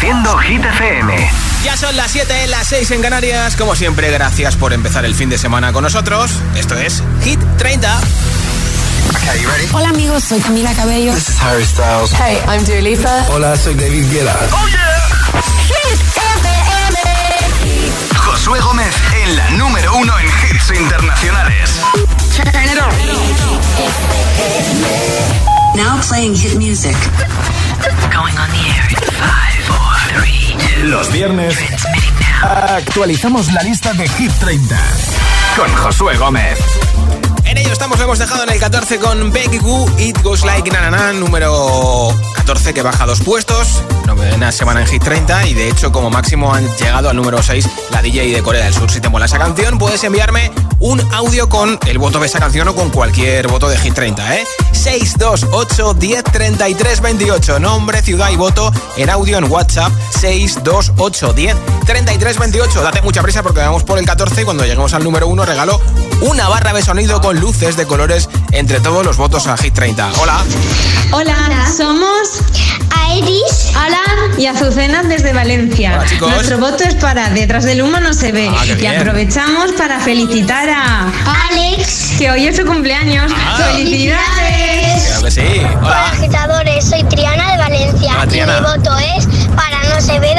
Reproduciendo Hit FM. Ya son las 7, las 6 en Canarias. Como siempre, gracias por empezar el fin de semana con nosotros. Esto es Hit 30. Okay, ready? Hola amigos, soy Camila Cabello. This is Harry Styles. Hey, I'm Dua Lipa. Hola, soy David Guetta. Oh yeah. Hit FM. Josué Gómez en la número uno en hits internacionales. Now playing hit music. Going on the air in five, Los viernes actualizamos la lista de Hit 30 con Josué Gómez. En ello estamos, lo hemos dejado en el 14 con Becky Goo, It Goes Like Na, Na, Na número 14 que baja dos puestos, novena semana en Hit 30 y de hecho como máximo han llegado al número 6 la DJ de Corea del Sur. Si te mola esa canción puedes enviarme un audio con el voto de esa canción o con cualquier voto de Hit 30, ¿eh? 628 10 33 28, nombre, ciudad y voto en audio en WhatsApp 628 10 33 28. Date mucha prisa porque vamos por el 14 y cuando lleguemos al número 1 regalo una barra de sonido con luces de colores entre todos los votos a Hit 30. Hola. Hola, somos Iris, Alan y Azucena desde Valencia. Hola, chicos. Nuestro voto es para Detrás del humo no se ve. Ah, y aprovechamos para felicitar a Alex. que hoy es su cumpleaños. Ah. ¡Felicidades! Claro que sí. Hola Hola. agitadores, soy Triana de Valencia Hola, Triana. y mi voto es para No se ve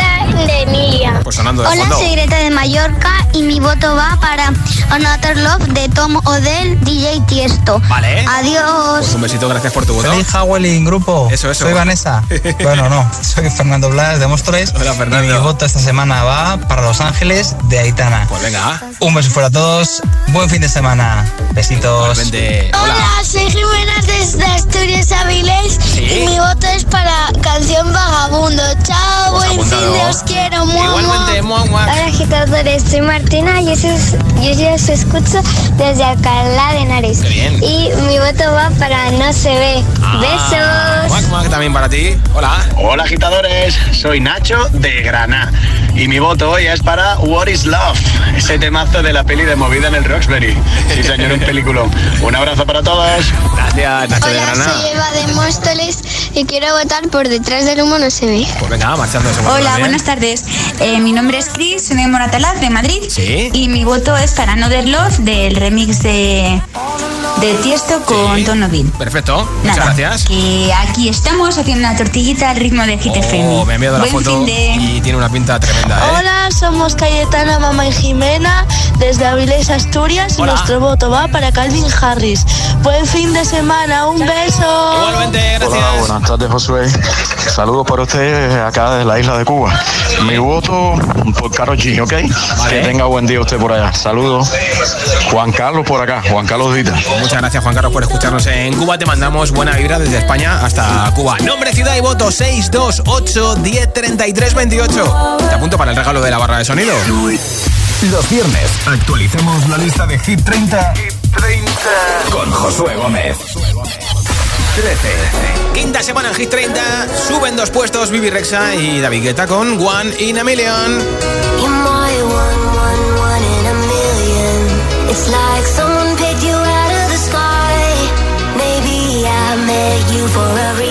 de, Emilia. Pues sonando de Hola, fondo. soy Greta de Mallorca y mi voto va para Another Love de Tom Odell, DJ Tiesto. Vale. Pues Adiós. un besito, gracias por tu voto. Feliz Howling Grupo. Eso, eso. Soy Vanessa. bueno, no, soy Fernando Blas de Móstoles. Hola, Fernando. Y mi voto esta semana va para Los Ángeles de Aitana. Pues venga. Un beso fuera a todos. Buen fin de semana. Besitos. Hola. soy Jimena desde Asturias Avilés Sí. y mi voto es para canción Vagabundo. Chao, Pues buen fin de os quiero. Mua, Igualmente, mua. mua, mua. Hola agitadores, soy Martina y yo, yo ya os escucho desde Alcalá de Henares. Qué bien. Y mi voto va para No se ve. Ah, Besos. Muac, muac, también para ti. Hola. Hola agitadores, soy Nacho de Granada y mi voto hoy es para What is Love, ese temazo de la peli de movida en el Roxbury. Sí señor, un película. Un abrazo para todos. Gracias, Nacho de Hola, Granada. soy Eva de Móstoles y quiero votar por Detrás del humo no se ve. Pues venga, marchando Hola, también. buenas tardes. Eh, mi nombre es Chris, soy de Moratalaz, de Madrid. Sí. Y mi voto es para Another Love del remix de, de Tiesto con Sí. Tonovin. Perfecto, muchas Nada, gracias. Que aquí estamos haciendo una tortillita al ritmo de Hit FM. Oh, me ha enviado la Buen foto fin de... y tiene una pinta tremenda, ¿eh? Hola, somos Cayetana, Mamá y Jimena desde Avilés, Asturias y Hola. nuestro voto va para Calvin Harris. Buen fin de semana, un beso. Igualmente, gracias. Hola, buenas tardes Josué. Saludos para usted acá desde la isla de Cuba. Mi voto por Karol G, ¿ok? Vale. Que tenga buen día usted por allá. Saludos. Juan Carlos por acá, Juan Carlos Dita. Muchas gracias, Juan Carlos, por escucharnos en Cuba. Te mandamos buena vibra desde España hasta Cuba. Nombre, ciudad y voto 628 10 33 28. Te apunto para el regalo de la barra de sonido. Los viernes actualizamos la lista de Hit 30, con Josué Gómez. 13. Quinta semana en Hit 30. Suben dos puestos Vivi Rexa y David Guetta con One in a Million. You're my one, one, one in a million. It's like someone you for a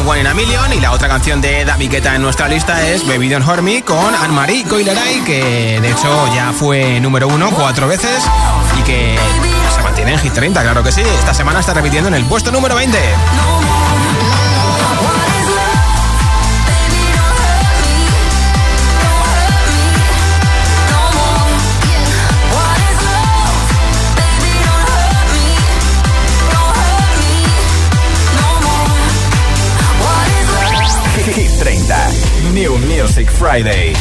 One in a Million y la otra canción de Daviqueta en nuestra lista es Baby Don't Hurt Me con Anne-Marie Coileray, que de hecho ya fue número uno cuatro veces y que se mantiene en Hit 30, claro que sí. Esta semana está repitiendo en el puesto número 20. Music Friday.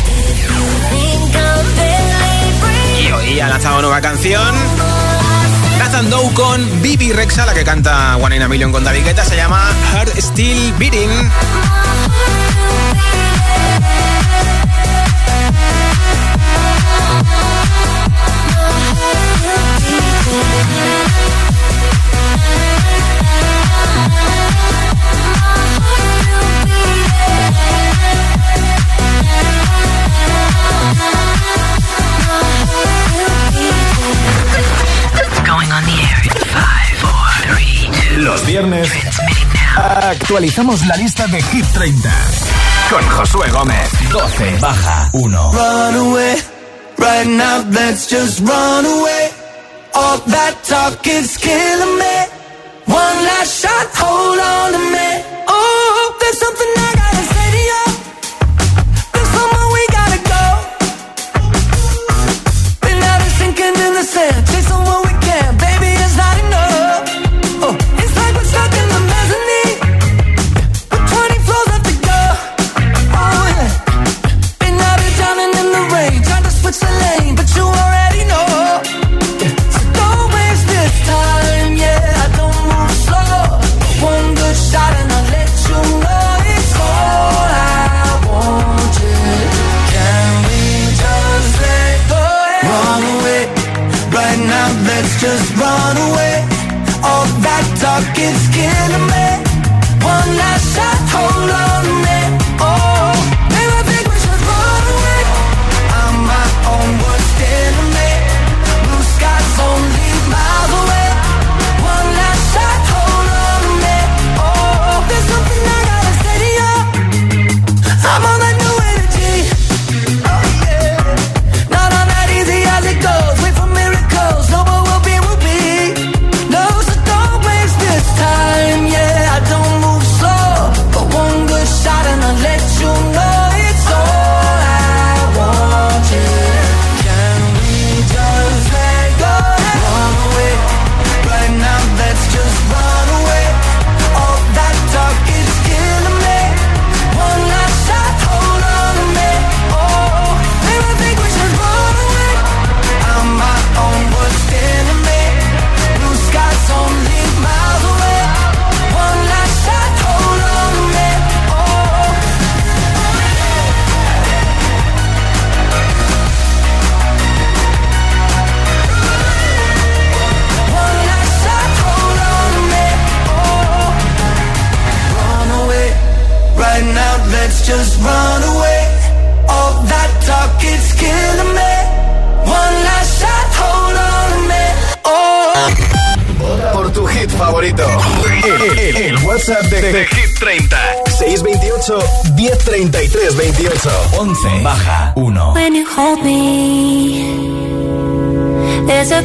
Y hoy ha lanzado nueva canción. Nathan Dow con Bibi Rexa, la que canta One in a Million con David Guetta, se llama Heart Still Beating. Los viernes actualizamos la lista de Hit 30 con Josué Gómez. 12 baja 1. Run away, right now let's just run away. All that talk is killing me. One last shot, hold on to me. Oh, there's something else.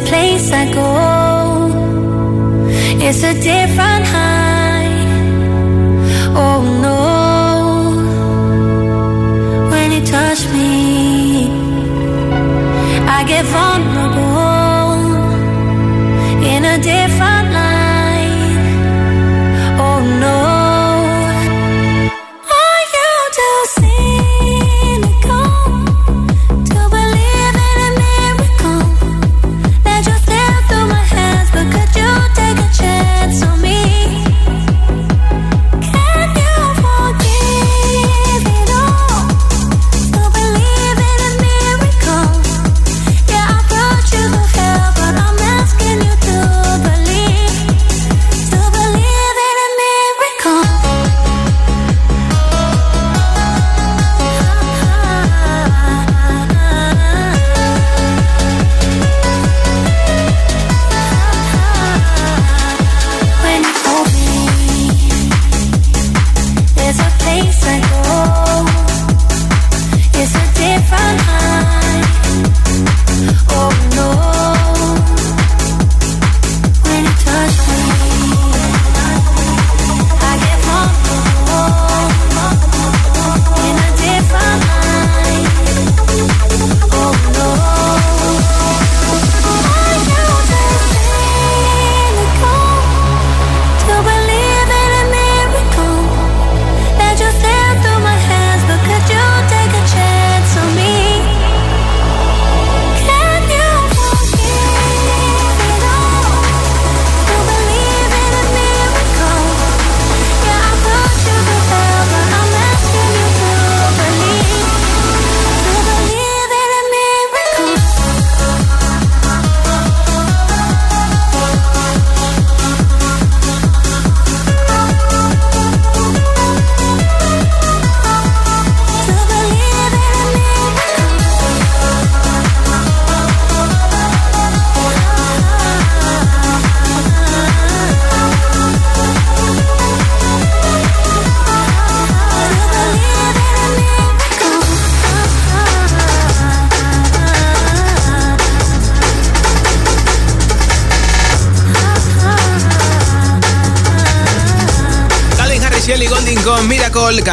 place I go. It's a different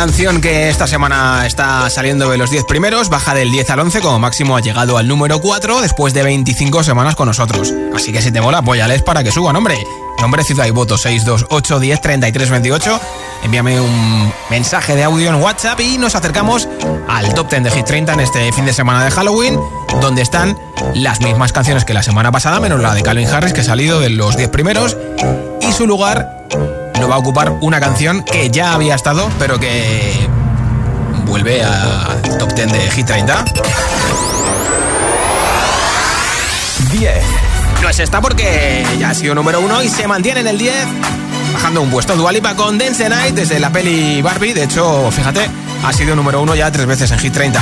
canción que esta semana está saliendo de los 10 primeros, baja del 10 al 11, como máximo ha llegado al número 4 después de 25 semanas con nosotros. Así que si te mola, apóyales para que suban, hombre. Nombre, ciudad y voto 628 10 33 28. Envíame un mensaje de audio en WhatsApp y nos acercamos al top 10 de Hit 30 en este fin de semana de Halloween, donde están las mismas canciones que la semana pasada, menos la de Calvin Harris, que ha salido de los 10 primeros, y su lugar lo va a ocupar una canción que ya había estado, pero que vuelve al top 10 de Hit 30. 10. No es esta porque ya ha sido número uno y se mantiene en el 10, bajando un puesto Dualipa con Dance Night desde la peli Barbie. De hecho, fíjate, ha sido número uno ya tres veces en Hit 30.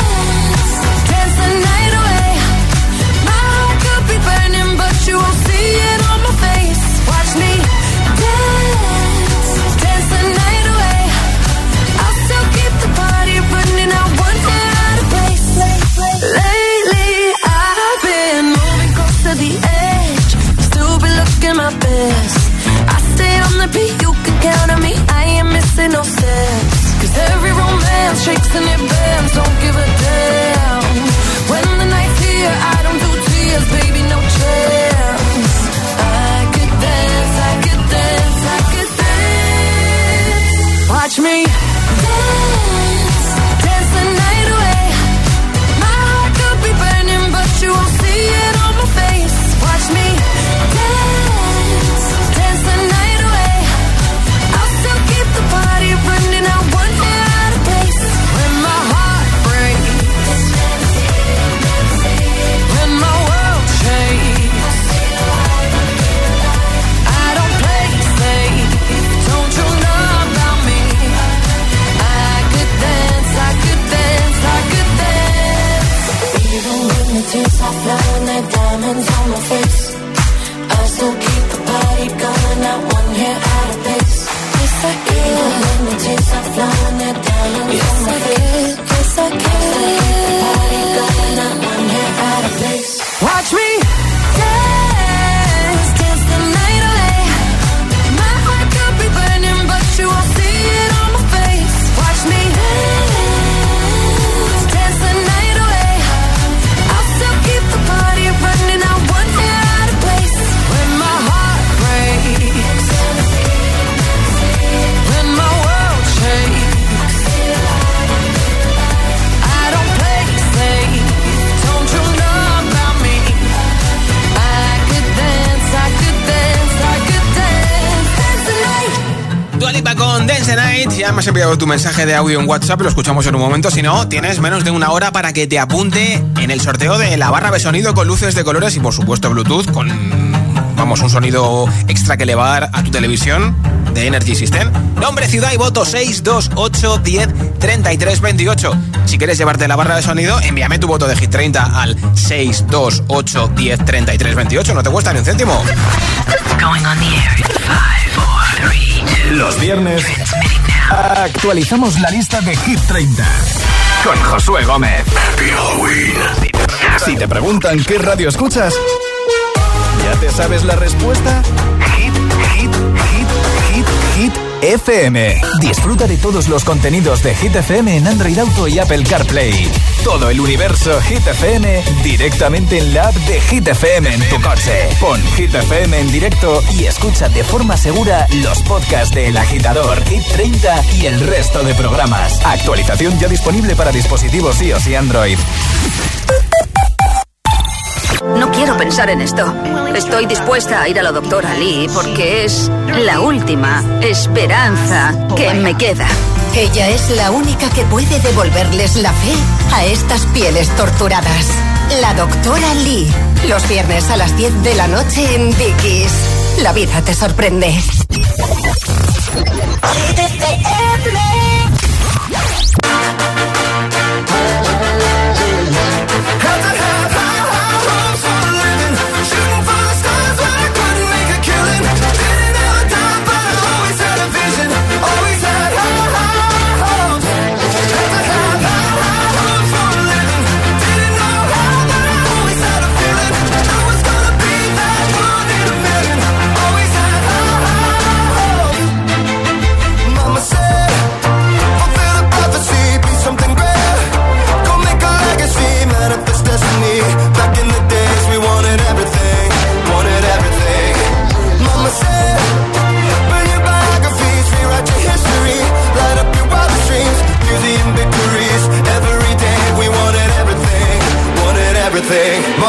can on me. I ain't missing no steps. Cause every romance shakes and it bends. Don't give a damn. When the night's here, I don't do tears, baby, no chance. I could dance, I could dance, I could dance. Watch me dance, Tu mensaje de audio en WhatsApp, lo escuchamos en un momento. Si no, tienes menos de una hora para que te apunte en el sorteo de la barra de sonido con luces de colores y, por supuesto, Bluetooth con, vamos, un sonido extra que le va a dar a tu televisión de Energy System. Nombre, ciudad y voto 628 10 33 28. Si quieres llevarte la barra de sonido, envíame tu voto de Hit 30 al 628 10 33 28. No te cuesta ni un céntimo. Going on the air in five, four, three, two. Los viernes. Actualizamos la lista de Hit 30 con Josué Gómez. Si te preguntan qué radio escuchas, ¿ya te sabes la respuesta? FM. Disfruta de todos los contenidos de Hit FM en Android Auto y Apple CarPlay. Todo el universo Hit FM directamente en la app de Hit FM en tu coche. Pon Hit FM en directo y escucha de forma segura los podcasts de El Agitador, Hit 30 y el resto de programas. Actualización ya disponible para dispositivos iOS y Android. Quiero pensar en esto. Estoy dispuesta a ir a la doctora Lee porque es la última esperanza que me queda. Ella es la única que puede devolverles la fe a estas pieles torturadas. La doctora Lee. Los viernes a las 10 de la noche en Dickies. La vida te sorprende.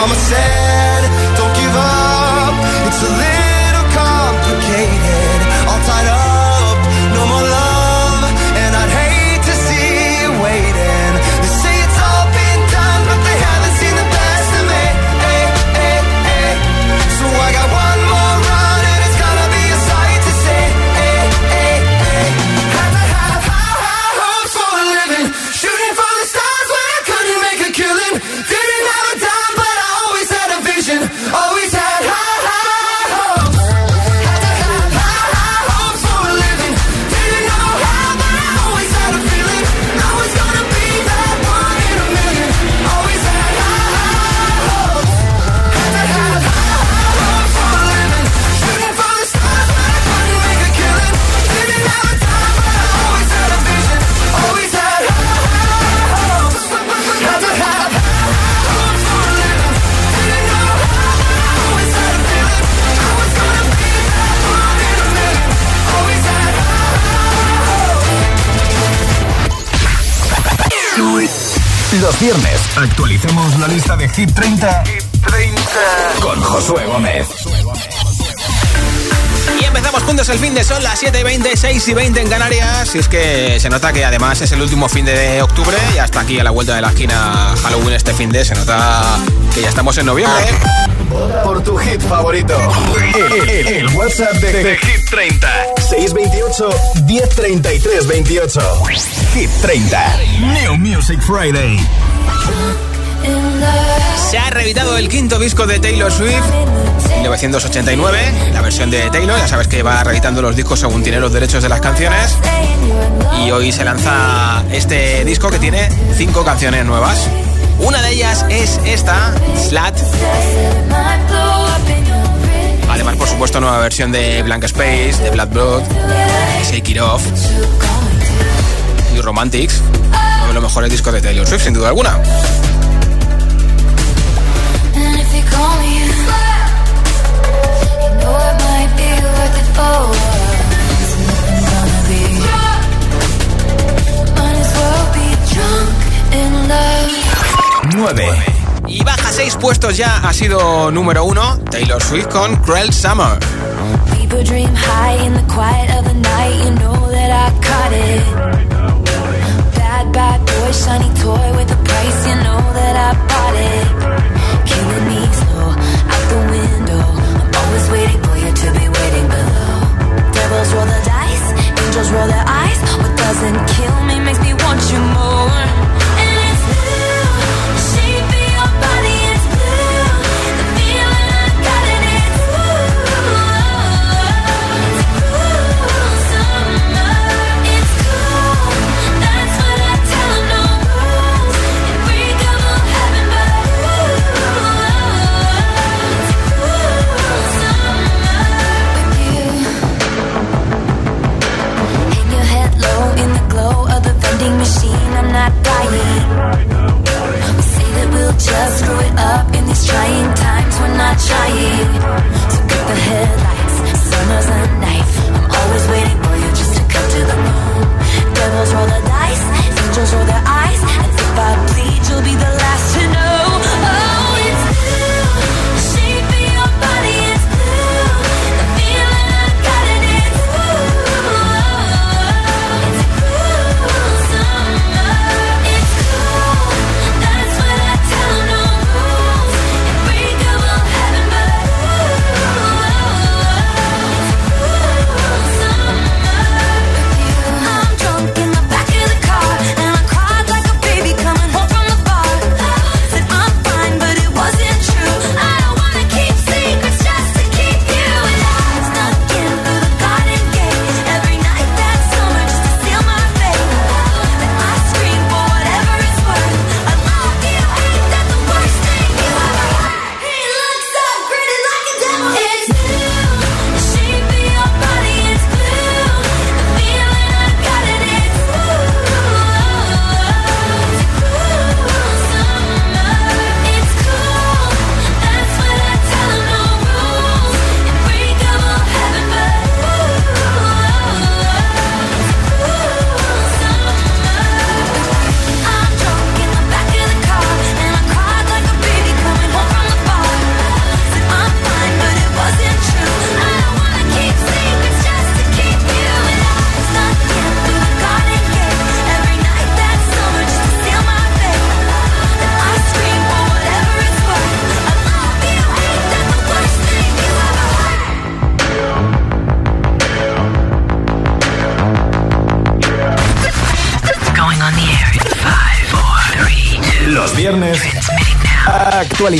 Mama said, actualicemos la lista de Hit 30, con Josué Gómez. Y empezamos juntos el fin de son las 7 y 20, 6 y 20 en Canarias. Y es que se nota que además es el último fin de octubre y hasta aquí a la vuelta de la esquina Halloween este fin de se nota que ya estamos en noviembre. Por tu hit favorito. El, el- el WhatsApp de, de Hit 30. 628 1033 28. Hit 30. New Music Friday. Se ha reeditado el quinto disco de Taylor Swift, 1989, la versión de Taylor. Ya sabes que va reeditando los discos según tiene los derechos de las canciones. Y hoy se lanza este disco que tiene cinco canciones nuevas. Una de ellas es esta, Slat. Además, por supuesto, nueva versión de Blank Space, de Black Blood, It Off y Romantics. Uno de los mejores discos de Taylor Swift, sin duda alguna. 9. Y baja seis puestos ya, ha sido número uno, Taylor Swift con Cruel Summer. People dream high in the quiet of the night. You know that I caught it. Bad shiny toy with a price. You know that I bought it. Killing me slow out the window. I'm always waiting for you to be waiting below. Devils roll the dice, angels roll their eyes. What doesn't kill me makes me want you more. Just screw it up in these trying times. We're not trying. to cut the headlights. Summer's a knife. I'm always waiting for you just to come to the moon. Devils roll the dice. Angels roll their eyes. And if I bleed, you'll be the last to know.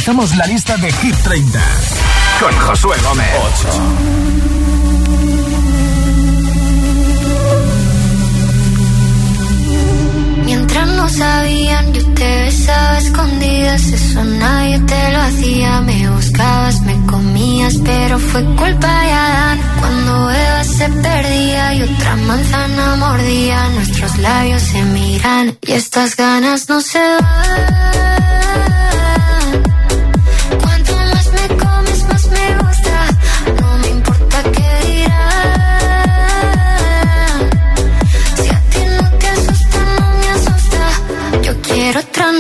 Actualizamos la lista de Hit 30 con Josué Gómez. 8. Mientras no sabían, yo te besaba escondidas. Eso nadie te lo hacía. Me buscabas, me comías, pero fue culpa de Adán. Cuando Eva se perdía y otra manzana mordía, nuestros labios se miran y estas ganas no se van.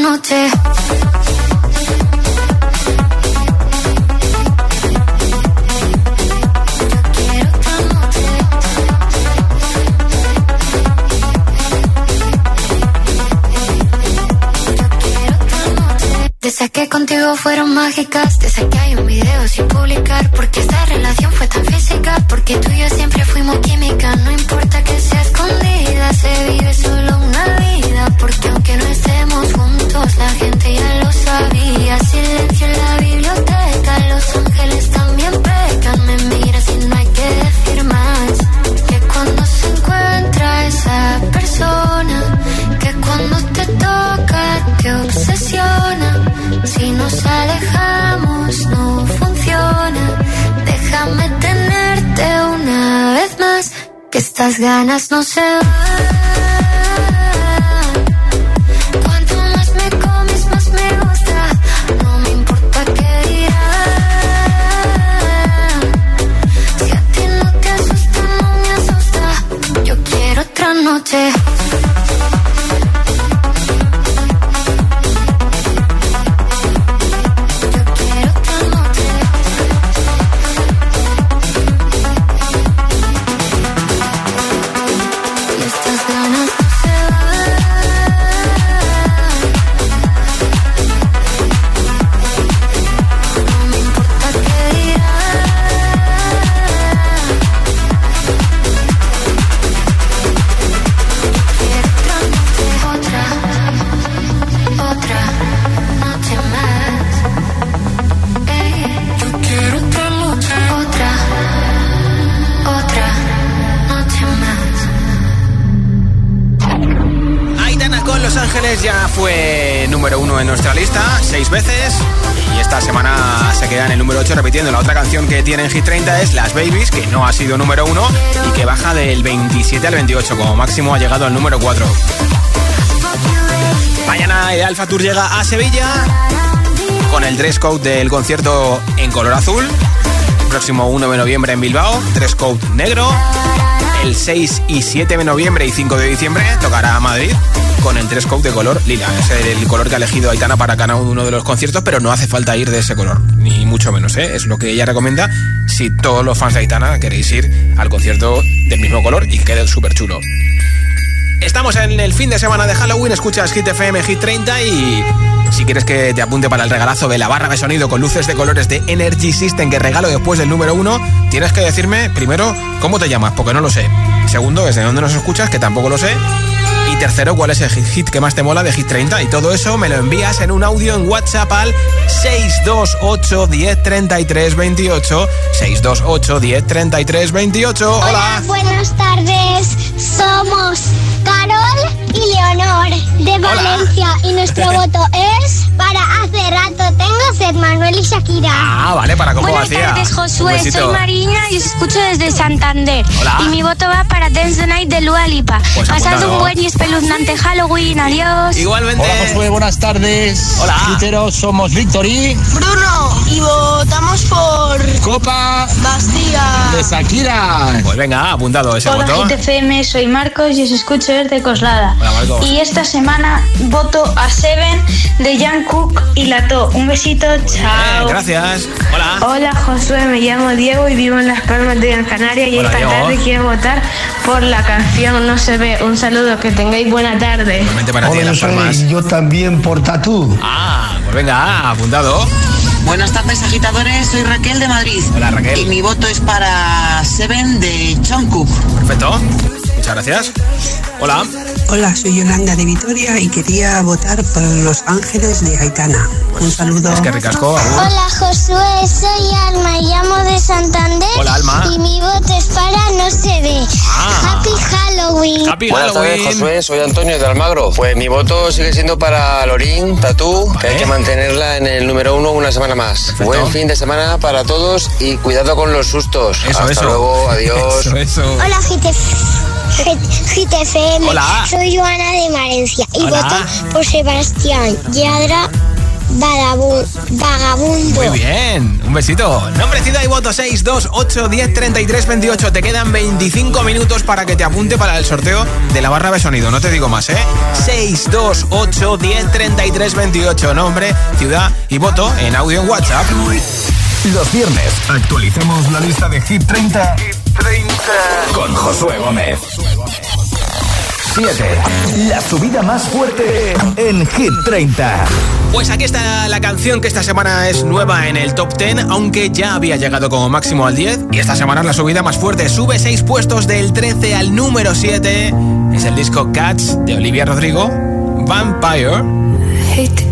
Noche. Desde que contigo fueron mágicas, desde que hay un video sin publicar, porque esta relación fue tan física, porque tú y yo siempre fuimos química, no importa que sea escondida, se vive solo una vida, porque aunque no estemos juntos, la gente ya lo sabía, silencio en la biblioteca, los ángeles también pecan, me miras y no hay que decir más, que cuando se encuentra esa persona, que cuando te toca te obsesiona. Si nos alejamos no funciona. Déjame tenerte una vez más. Que estas ganas no se van. 30 es Las Babies, que no ha sido número uno y que baja del 27 al 28. Como máximo ha llegado al número 4. Mañana el Alfa Tour llega a Sevilla con el dress code del concierto en color azul. Próximo 1 de noviembre en Bilbao, dress code negro. El 6 y 7 de noviembre y 5 de diciembre tocará a Madrid con el dress code de color lila. Es el color que ha elegido Aitana para cada uno de los conciertos, pero no hace falta ir de ese color, ni mucho menos. ¿eh? Es lo que ella recomienda si todos los fans de Aitana queréis ir al concierto del mismo color y que quede súper chulo. Estamos en el fin de semana de Halloween, escuchas Hit FM Hit 30 y si quieres que te apunte para el regalazo de la barra de sonido con luces de colores de Energy System que regalo después del número uno, tienes que decirme primero cómo te llamas, porque no lo sé. Segundo, desde dónde nos escuchas, que tampoco lo sé. Y tercero, cuál es el hit, que más te mola de Hit 30. Y todo eso me lo envías en un audio en WhatsApp al 628 1033 28. 628 1033 28. Hola. Hola, buenas tardes. Somos Carol y Leonor de Valencia y nuestro voto es Manuel y Shakira. Ah, vale, para cómo Buenas tardes, Josué. Soy Marina y os escucho desde Santander. Hola. Y mi voto va para Dance the Night de Lua Lipa. Pues Pasad un buen y espeluznante Halloween. Adiós. Igualmente. Hola Josué, buenas tardes. Hola. Somos Víctor y Bruno. Y votamos por Copa Bastía. de Shakira. Pues venga, apuntado ese Hola voto. GTFM, soy Marcos y os escucho desde Coslada. Hola, Marcos. Y esta semana voto a Seven de Jan Cook y Lato. Un besito, chao. Gracias. Hola. Hola Josué, me llamo Diego y vivo en Las Palmas de Gran Canaria y Hola, esta Diego. tarde quiero votar por la canción No se ve. Un saludo, que tengáis buena tarde. Para ti Las Palmas. yo también por Tatú. Ah, pues venga, apuntado. Buenas tardes, agitadores. Soy Raquel de Madrid. Hola, Raquel. Y mi voto es para Seven de Jungkook. Perfecto. Muchas gracias. Hola. Hola, soy Yolanda de Vitoria y quería votar por Los Ángeles de Aitana. Un saludo. Es que ricasco. Hola Josué, soy Alma y llamo de Santander. Hola, Alma. Y mi voto es para No se ve. Ah. Happy Halloween. Happy Buenas tardes, Halloween. Josué. Soy Antonio de Almagro. Pues mi voto sigue siendo para Lorín Tatú, que hay que mantenerla en el número uno una semana más. Buen fin de semana para todos y cuidado con los sustos. Eso, Hasta eso. luego, adiós. Eso, eso. Hola GTFM. Hola. Soy Joana de Marencia y Hola. voto por Sebastián Yadra Vagabu- Vagabundo. Muy bien, un besito. Nombre, ciudad y voto 6, 2, 8, 10, 33, 28. Te quedan 25 minutos para que te apunte para el sorteo de la barra de sonido. No te digo más, ¿eh? 6, 2, 8, 10, 33, 28. Nombre, ciudad y voto en audio en WhatsApp. Los viernes actualicemos la lista de Hit 30, con Josué Gómez. 7. La subida más fuerte en Hit 30. Pues aquí está la canción que esta semana es nueva en el top 10, aunque ya había llegado como máximo al 10. Y esta semana es la subida más fuerte. Sube 6 puestos del 13 al número 7. Es el disco Cats de Olivia Rodrigo. Vampire. Hate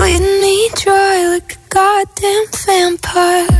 bleeding me dry like a goddamn vampire.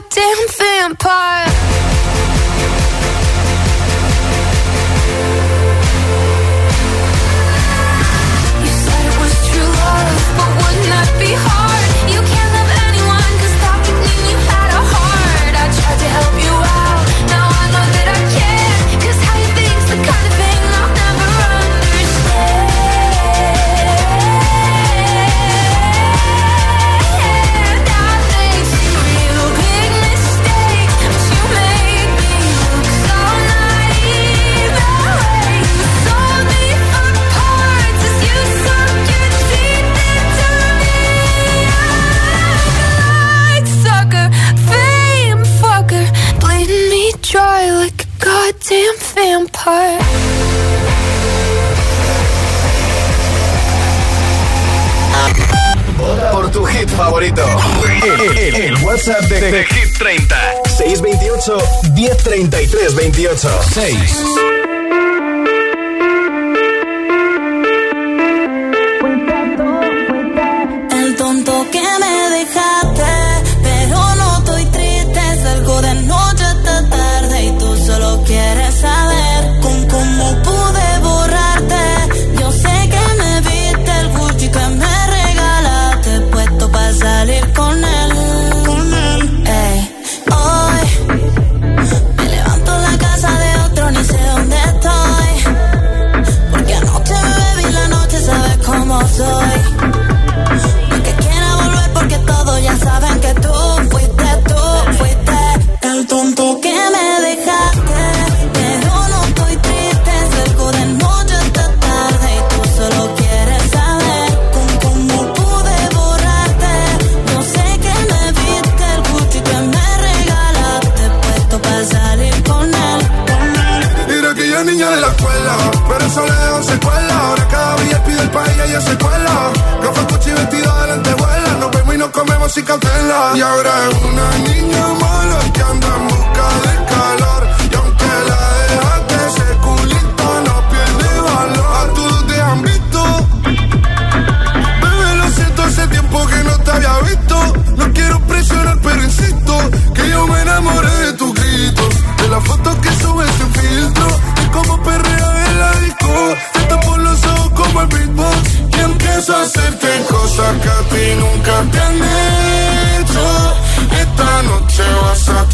goddamn vampire. Favorito. El, WhatsApp de, de Hit 30. 628 1033 28. 6. ella se cuela. Gafas, cuchi, vestido delante vuela. Nos vemos y nos comemos sin cautela. Y ahora es una niña mala que anda en busca de pienso hacerte cosas que a ti nunca te han hecho. Esta noche vas a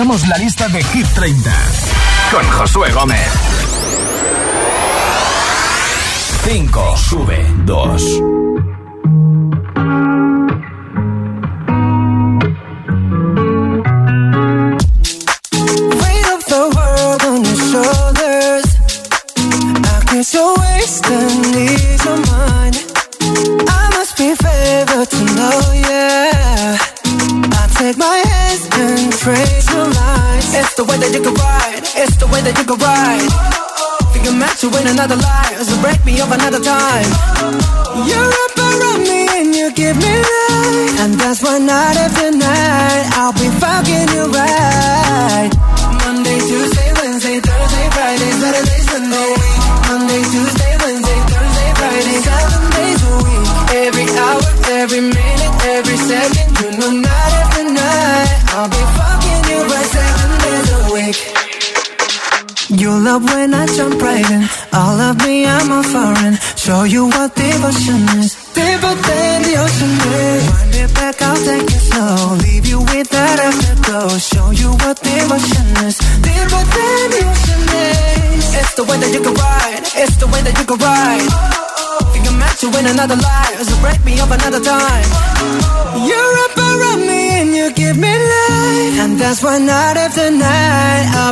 actualizamos la lista de Hit 30 con Josué Gómez. 5 sube 2.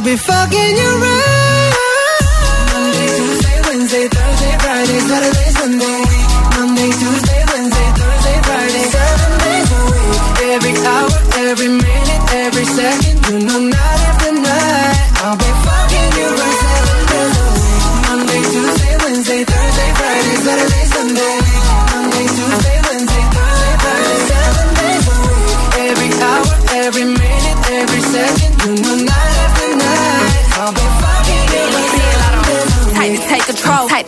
be fucking you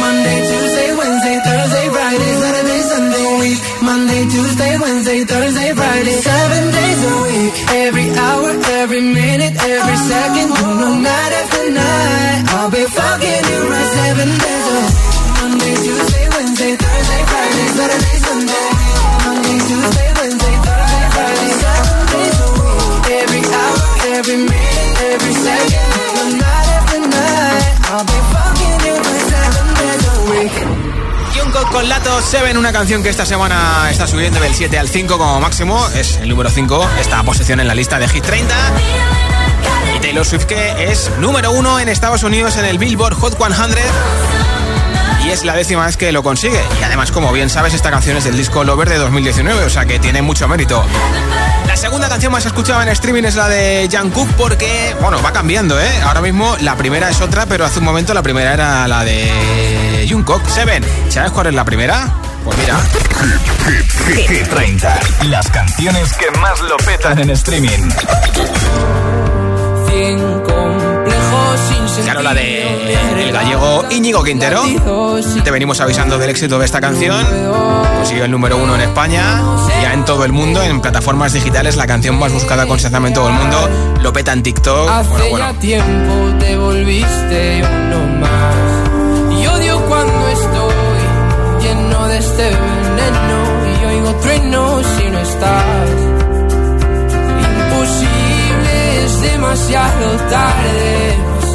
Monday, Tuesday, Wednesday, Thursday, Friday, Saturday, Sunday, week. Monday, Tuesday, Wednesday, Thursday, Friday, seven days a week. Every hour, every minute, every second, no night the night, I'll be con Lato 7, una canción que esta semana está subiendo del 7 al 5 como máximo. Es el número 5, esta posición en la lista de Hit 30. Y Taylor Swift que es número 1 en Estados Unidos en el Billboard Hot 100 y es la décima vez que lo consigue. Y además, como bien sabes, esta canción es del disco Lover de 2019, o sea que tiene mucho mérito. La segunda canción más escuchada en streaming es la de Jungkook porque, bueno, va cambiando, ¿eh? Ahora mismo la primera es otra, pero hace un momento la primera era la de Jungkook. Seven, ¿sabes cuál es la primera? Pues mira. Hit 30. Las canciones que más lo petan en streaming. Claro, la de el gallego Íñigo Quintero. Te venimos avisando del éxito de esta canción. Consiguió el número uno en España, ya en todo el mundo, en plataformas digitales, la canción más buscada constantemente en todo el mundo. Lo peta en TikTok. Hace ya tiempo te volviste uno más. Y odio cuando estoy lleno de este veneno. Y oigo truenos si no estás. Imposible, es demasiado tarde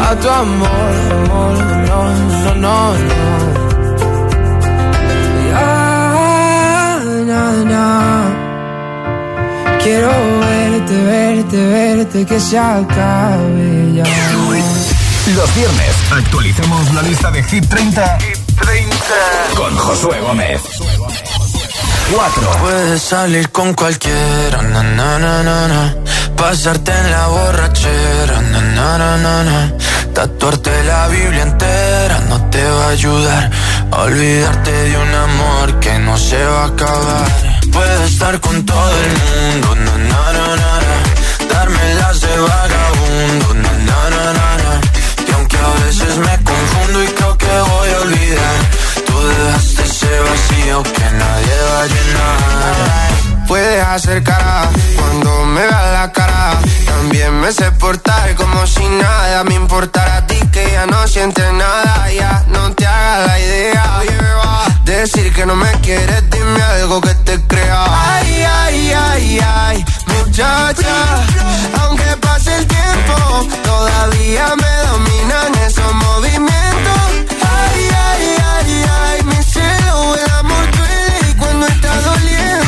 a tu amor, amor, no, no, no, no. Ya, na, na. Quiero verte, verte, verte, que se acabe ya. Los viernes actualicemos la lista de Hit 30, Hit 30. con Josué Gómez. 4. Puedes salir con cualquiera, na, na, na, na, na. Pasarte en la borrachera, na, na, na, na. Tatuarte la Biblia entera no te va a ayudar a olvidarte de un amor que no se va a acabar. Puedes estar con todo el mundo, na, na, na, darme las de vagabundo, na, na, na. y aunque a veces me confundo y creo que voy a olvidar, tú dejaste ese vacío que nadie va a llenar. Puedes hacer cara cuando me veas la cara. También me sé portar como si nada me importara a ti que ya no sientes nada. Ya no te hagas la idea. Decir que no me quieres, dime algo que te crea. Ay, ay, ay, ay, muchacha. Aunque pase el tiempo, todavía me dominan esos movimientos. Ay, ay, ay, ay, mi cielo, el amor duele cuando está doliendo.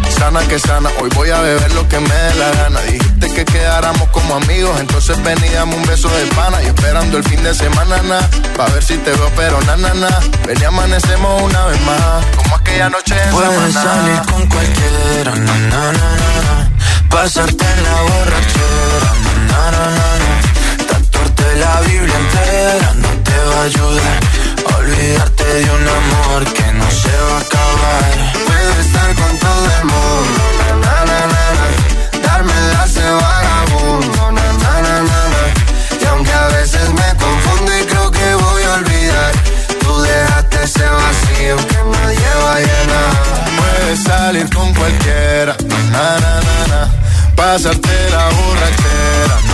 Sana que sana, hoy voy a beber lo que me dé la gana. Dijiste que quedáramos como amigos, entonces ven y dame un beso de pana y esperando el fin de semana, na, pa' ver si te veo, pero na, na, na. Ven y amanecemos una vez más, como aquella noche en Puedes Samaná. salir con cualquiera, na, na, na, na. Pasarte en la borrachera, na, na, na, na. Tatuarte la Biblia entera no te va a ayudar olvidarte de un amor que no se va a acabar. Puedes estar con todo el mundo, na, na, na, na. darme de vagabundo, y aunque a veces me confundo y creo que voy a olvidar, tú dejaste ese vacío que nadie va a llenar. Puedes salir con cualquiera, na, na, na, na. Pasarte la borrachera,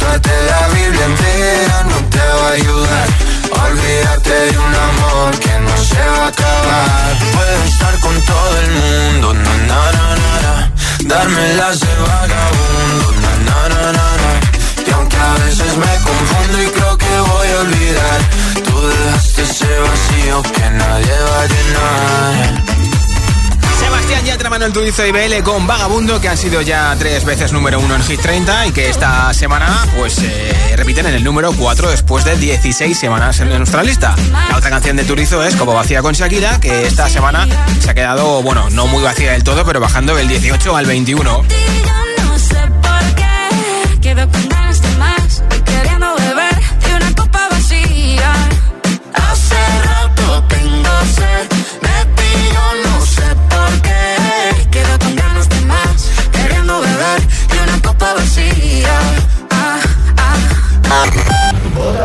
la Biblia entera no te va a ayudar a olvidarte de un amor que no se va a acabar. Puedes estar con todo el mundo, na, na, na, na, na. darme las de vagabundo, na, na, na, na, na. y aunque Manuel Turizo y BL con Vagabundo, que han sido ya tres veces número uno en Hit 30 y que esta semana pues eh, repiten en el número 4 después de 16 semanas en nuestra lista. La otra canción de Turizo es Como Vacía con Shakira, que esta semana se ha quedado, bueno, no muy vacía del todo, pero bajando del 18 al 21. No sé por qué quedo con ganas de más, queriendo beber de una copa vacía. Hace rato tengo sed,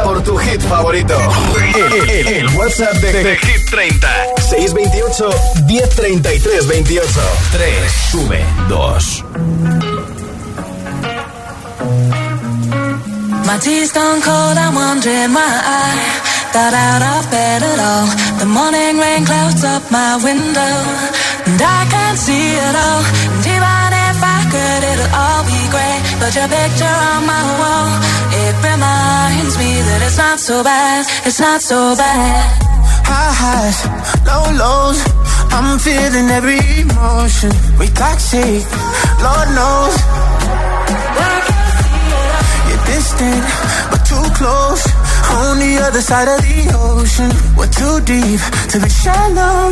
Por tu hit favorito. El, el- el WhatsApp de, de Hit 30. 628 1033 28. 3. Sube 2. My tea's gone cold, I'm wondering why I got out of bed at all. The morning rain clouds up my window, and I can't see it all. And even if I could, it'll all be great. But your picture on my wall, it reminds me that it's not so bad, it's not so bad. High highs, low lows. I'm feeling every emotion. We toxic, Lord knows. You're distant, but too close. On the other side of the ocean. We're too deep to be shallow.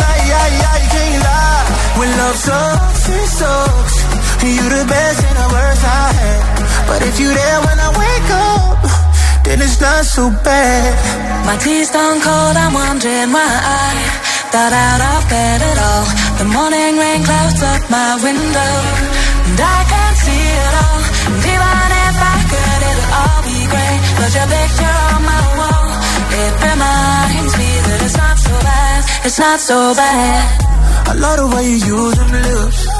Nah, yeah, yeah, you can't lie. When love sucks, it sucks. You the best and the worst I had. But if you there when I wake up, then it's not so bad. My tea's gone cold, I'm wondering why I got out of bed at all. The morning rain clouds up my window, and I can't see it all. And even if I could, it'll all be great. But your picture on my wall, it reminds me that it's not so bad, it's not so bad. I love the way you use them lips.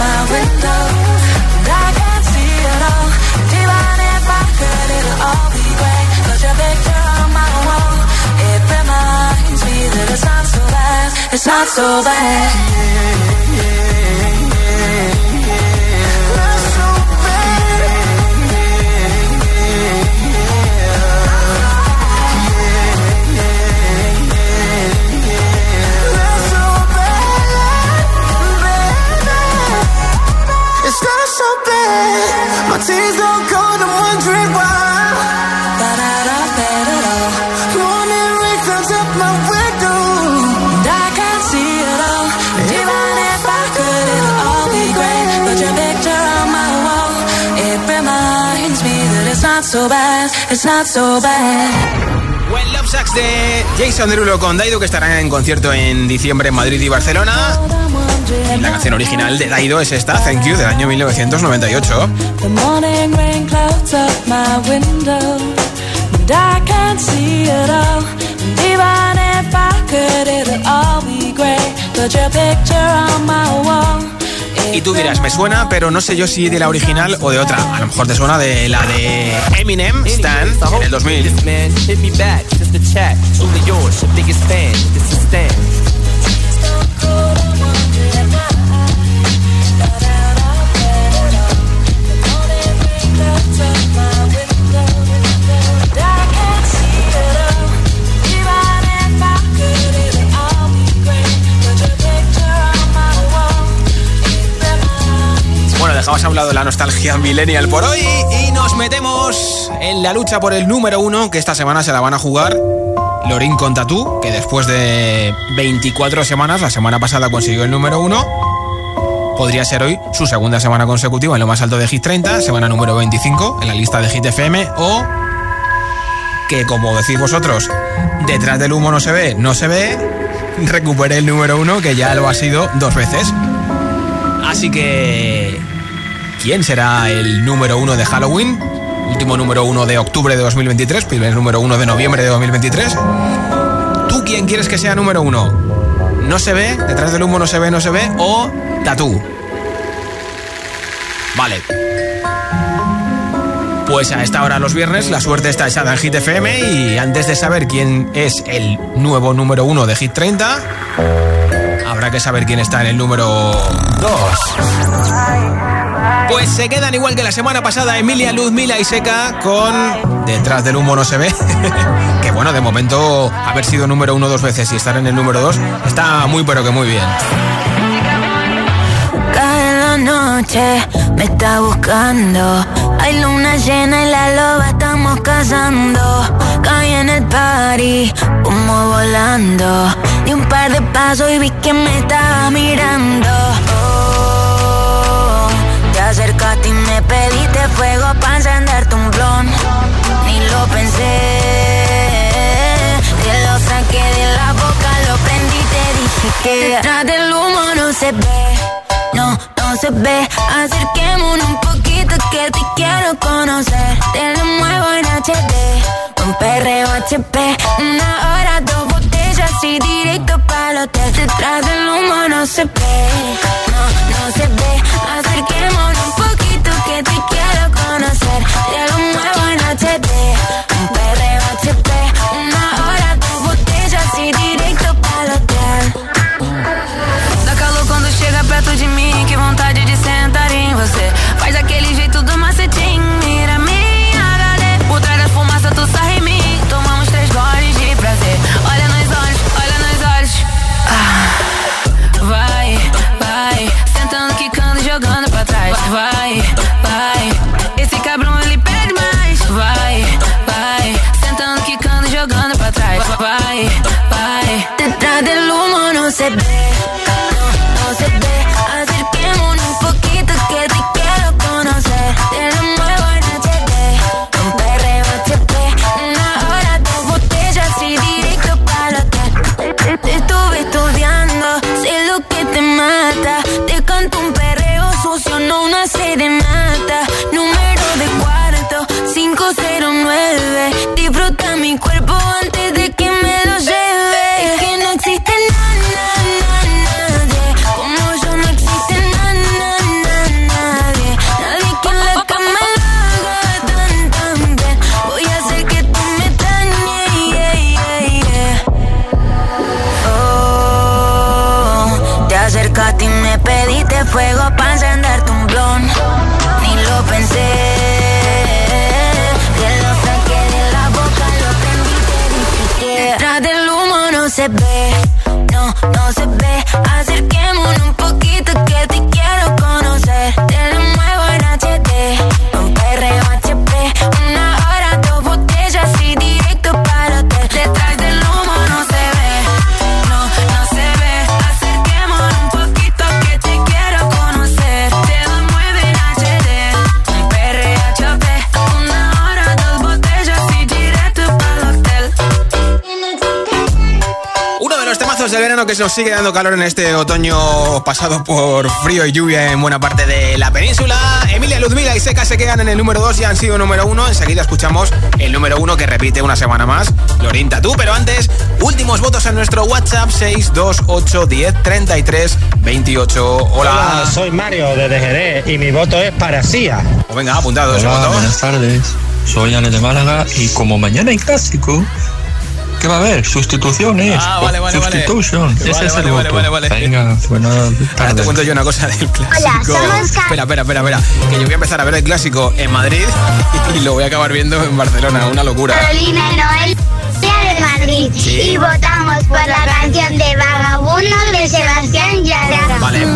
my window, and I can't see it all. Even if I could, it'll all be your picture on my wall, it reminds me that it's not so bad, it's not so bad. It's not so so bad, it's not so bad. Buen Love Sacks de Jason Derulo con Daido, que estará en concierto en diciembre en Madrid y Barcelona. Canción original de Daido es esta, Thank You, del año 1998. The morning rain clouds up my window, and I can't see it all. And even if I could, it'll all be great. But your picture on my wall. Y tú dirás, me suena, pero no sé yo si de la original o de otra. A lo mejor te suena de la de Eminem, Stan, en el 2000. Dejamos hablado de la nostalgia millennial por hoy y nos metemos en la lucha por el número uno que esta semana se la van a jugar Lorin con Tatú, que después de 24 semanas, la semana pasada consiguió el número uno. Podría ser hoy su segunda semana consecutiva en lo más alto de Hit 30, semana número 25 en la lista de Hit FM o que como decís vosotros, detrás del humo no se ve, no se ve, recupere el número uno que ya lo ha sido dos veces. Así que, ¿quién será el número uno de Halloween? último número uno de octubre de 2023, primer número uno de noviembre de 2023. ¿Tú quién quieres que sea número uno? ¿No se ve? ¿Detrás del humo no se ve, no se ve? ¿O Tatú? Vale. Pues a esta hora los viernes la suerte está echada en Hit FM y antes de saber quién es el nuevo número uno de Hit 30, habrá que saber quién está en el número 2. Pues se quedan igual que la semana pasada Emilia, Luzmila y Seca con Detrás del humo no se ve. que bueno, de momento haber sido número uno dos veces y estar en el número dos está muy pero que muy bien. Cae la noche, me está buscando. Hay luna llena y la loba estamos cazando. Caí en el party, como volando. Di un par de pasos y vi que me estaba mirando. Oh, acercaste y me pediste fuego para encenderte un blon. Ni lo pensé. Te lo saqué de la boca, lo prendí te dije que detrás del humo no se ve. No, no se ve. Acerquémonos un poquito que te quiero conocer. Te lo muevo en HD. Un perreo HP. Una hora, dos botellas y directo para el hotel. Detrás del humo no se ve. No, no se ve. Acerquémonos un poquito que te quiero conocer. Te lo muevo en HD. Un perreo HP. Una hora, dos botellas y directo para el hotel. Dá calor quando chega perto de mim, que vontade de sentar humo verano que se nos sigue dando calor en este otoño pasado por frío y lluvia en buena parte de la península. Emilia Luzmila y Seca se quedan en el número 2 y han sido número 1. Enseguida escuchamos el número 1 que repite una semana más, Lorinta tú. Pero antes, últimos votos en nuestro WhatsApp 628 10 33 28. Hola. Hola, soy Mario de Jerez y mi voto es para Sia. Pues venga, apuntado ese Hola, voto. buenas tardes. Soy Ale de Málaga y como mañana hay clásico, ¿qué va a haber? Sustituciones. Ah, vale, vale, vale. Substitution. Vale, Ese es el vale, voto. vale, vale, vale. Venga, buenas Ahora te cuento yo una cosa del clásico. Hola, Espera, espera, espera, espera. Que yo voy a empezar a ver el clásico en Madrid y lo voy a acabar viendo en Barcelona. Una locura. Carolina y Noel de Madrid Sí. y votamos por la canción de Vagabundo de Sebastián Yara. Vale.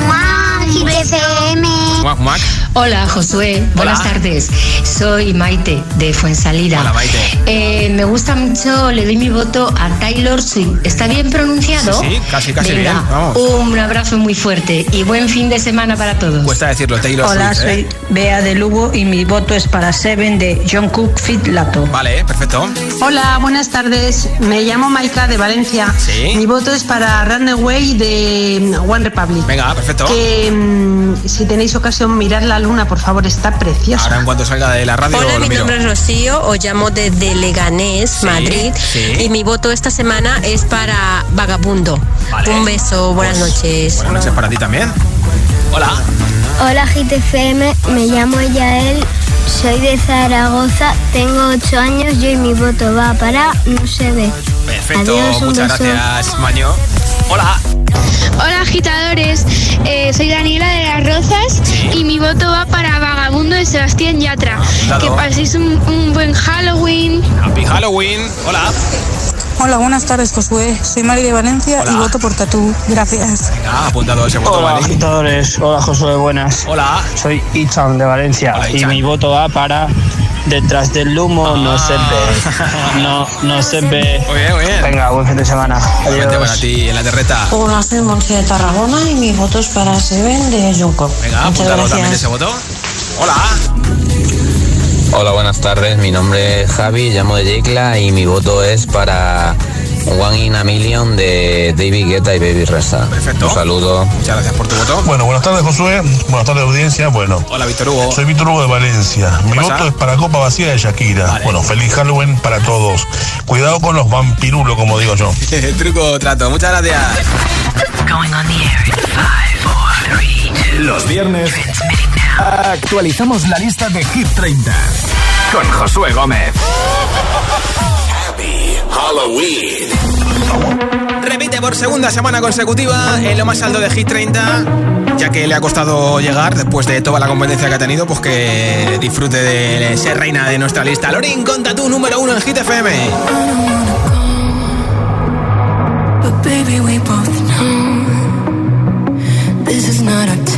Hola Josué, buenas tardes. Soy Maite de Fuensalida. Hola, Maite. Eh, me gusta mucho, le doy mi voto a Taylor Swift. ¿Está bien pronunciado? Sí, sí, casi, casi Venga, bien, vamos. Un abrazo muy fuerte y buen fin de semana para todos. Cuesta decirlo, Taylor Hola, Swift, ¿eh? soy Bea de Lugo y mi voto es para Seven de John Cook Fit Lato. Vale, eh, perfecto. Hola, buenas tardes. Me llamo Maika de Valencia. Sí. Mi voto es para Runaway de mm, One Republic. Venga, perfecto. Que mm, si tenéis ocasión miradla, luna, por favor, está preciosa. Ahora en cuanto salga de la radio Hola, lo mi miro. nombre es Rocío, os llamo desde Leganés, Madrid, sí. y mi voto esta semana es para Vagabundo. Vale. Un beso, buenas noches. Buenas noches para ti también. Hola. Hola GTFM, me llamo Yael, soy de Zaragoza, tengo 8 años yo y mi voto va para no se ve. Perfecto, Adiós, muchas beso. gracias, Maño. Hola. Hola agitadores, Eh, soy Daniela de las Rozas y mi voto va para Vagabundo de Sebastián Yatra. Apuntado. Que paséis un, un buen Halloween. Happy Halloween. Hola. Hola, buenas tardes, Josué. Soy Mari de Valencia y voto por Tatú. Gracias. Ha apuntado ese voto, Hola, Mari. agitadores. Hola, Josué, buenas. Hola. Soy Ichan de Valencia Hola, y mi voto va para Detrás del humo no se ve. No, no se ve. Muy bien, muy bien. Venga, buen fin de semana. Igualmente para Adiós. ti en la terreta. Hola, soy Monse de Tarragona y mi voto es para Seven de Jungkook. Venga, apuntado también ese voto. Hola. Hola, buenas tardes. Mi nombre es Javi, llamo de Yecla y mi voto es para One in a Million de David Guetta y Baby Reza. Perfecto. Un saludo. Muchas gracias por tu voto. Bueno, buenas tardes Josué, buenas tardes audiencia. Bueno, Hola, Víctor Hugo. soy Víctor Hugo de Valencia. Mi pasa? voto es para Copa Vacía de Shakira. Bueno, feliz Halloween para todos. Cuidado con los vampirulos, como digo yo. Truco trato. Muchas gracias. Going on the air in five, four, three, two. Los viernes. Actualizamos la lista de Hit 30 con Josué Gómez. Repite por segunda semana consecutiva en lo más alto de Hit 30, ya que le ha costado llegar después de toda la competencia que ha tenido, pues que disfrute de ser reina de nuestra lista. Lorin, conta tú número uno en Hit FM. But baby, we both know this is not our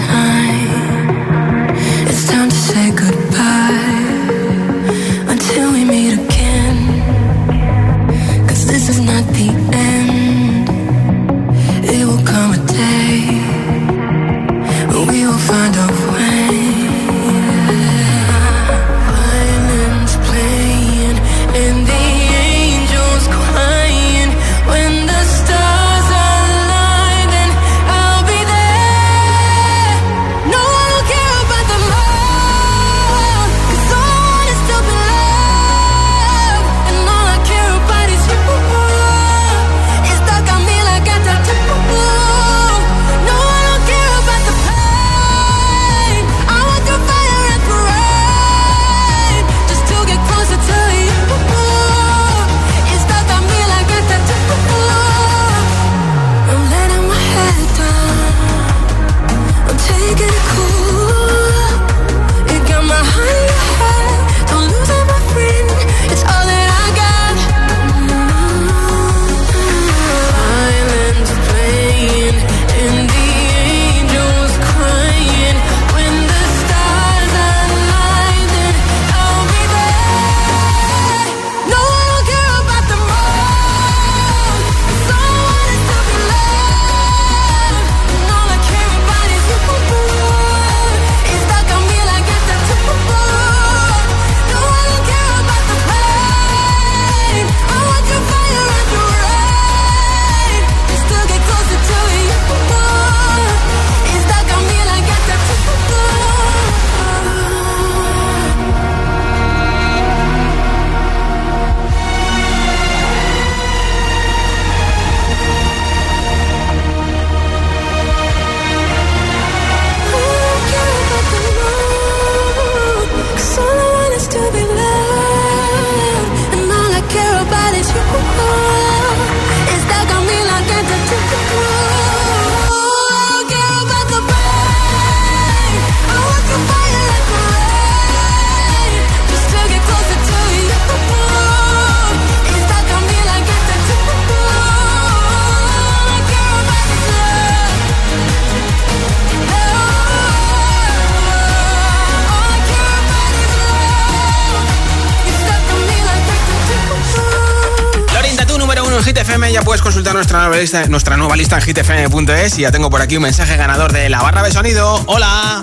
nuestra nueva lista, en hitfm.es. Y ya tengo por aquí un mensaje ganador de la barra de sonido. Hola.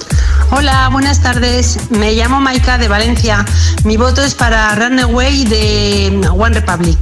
Hola, buenas tardes. Me llamo Maika de Valencia. Mi voto es para Runaway de One Republic.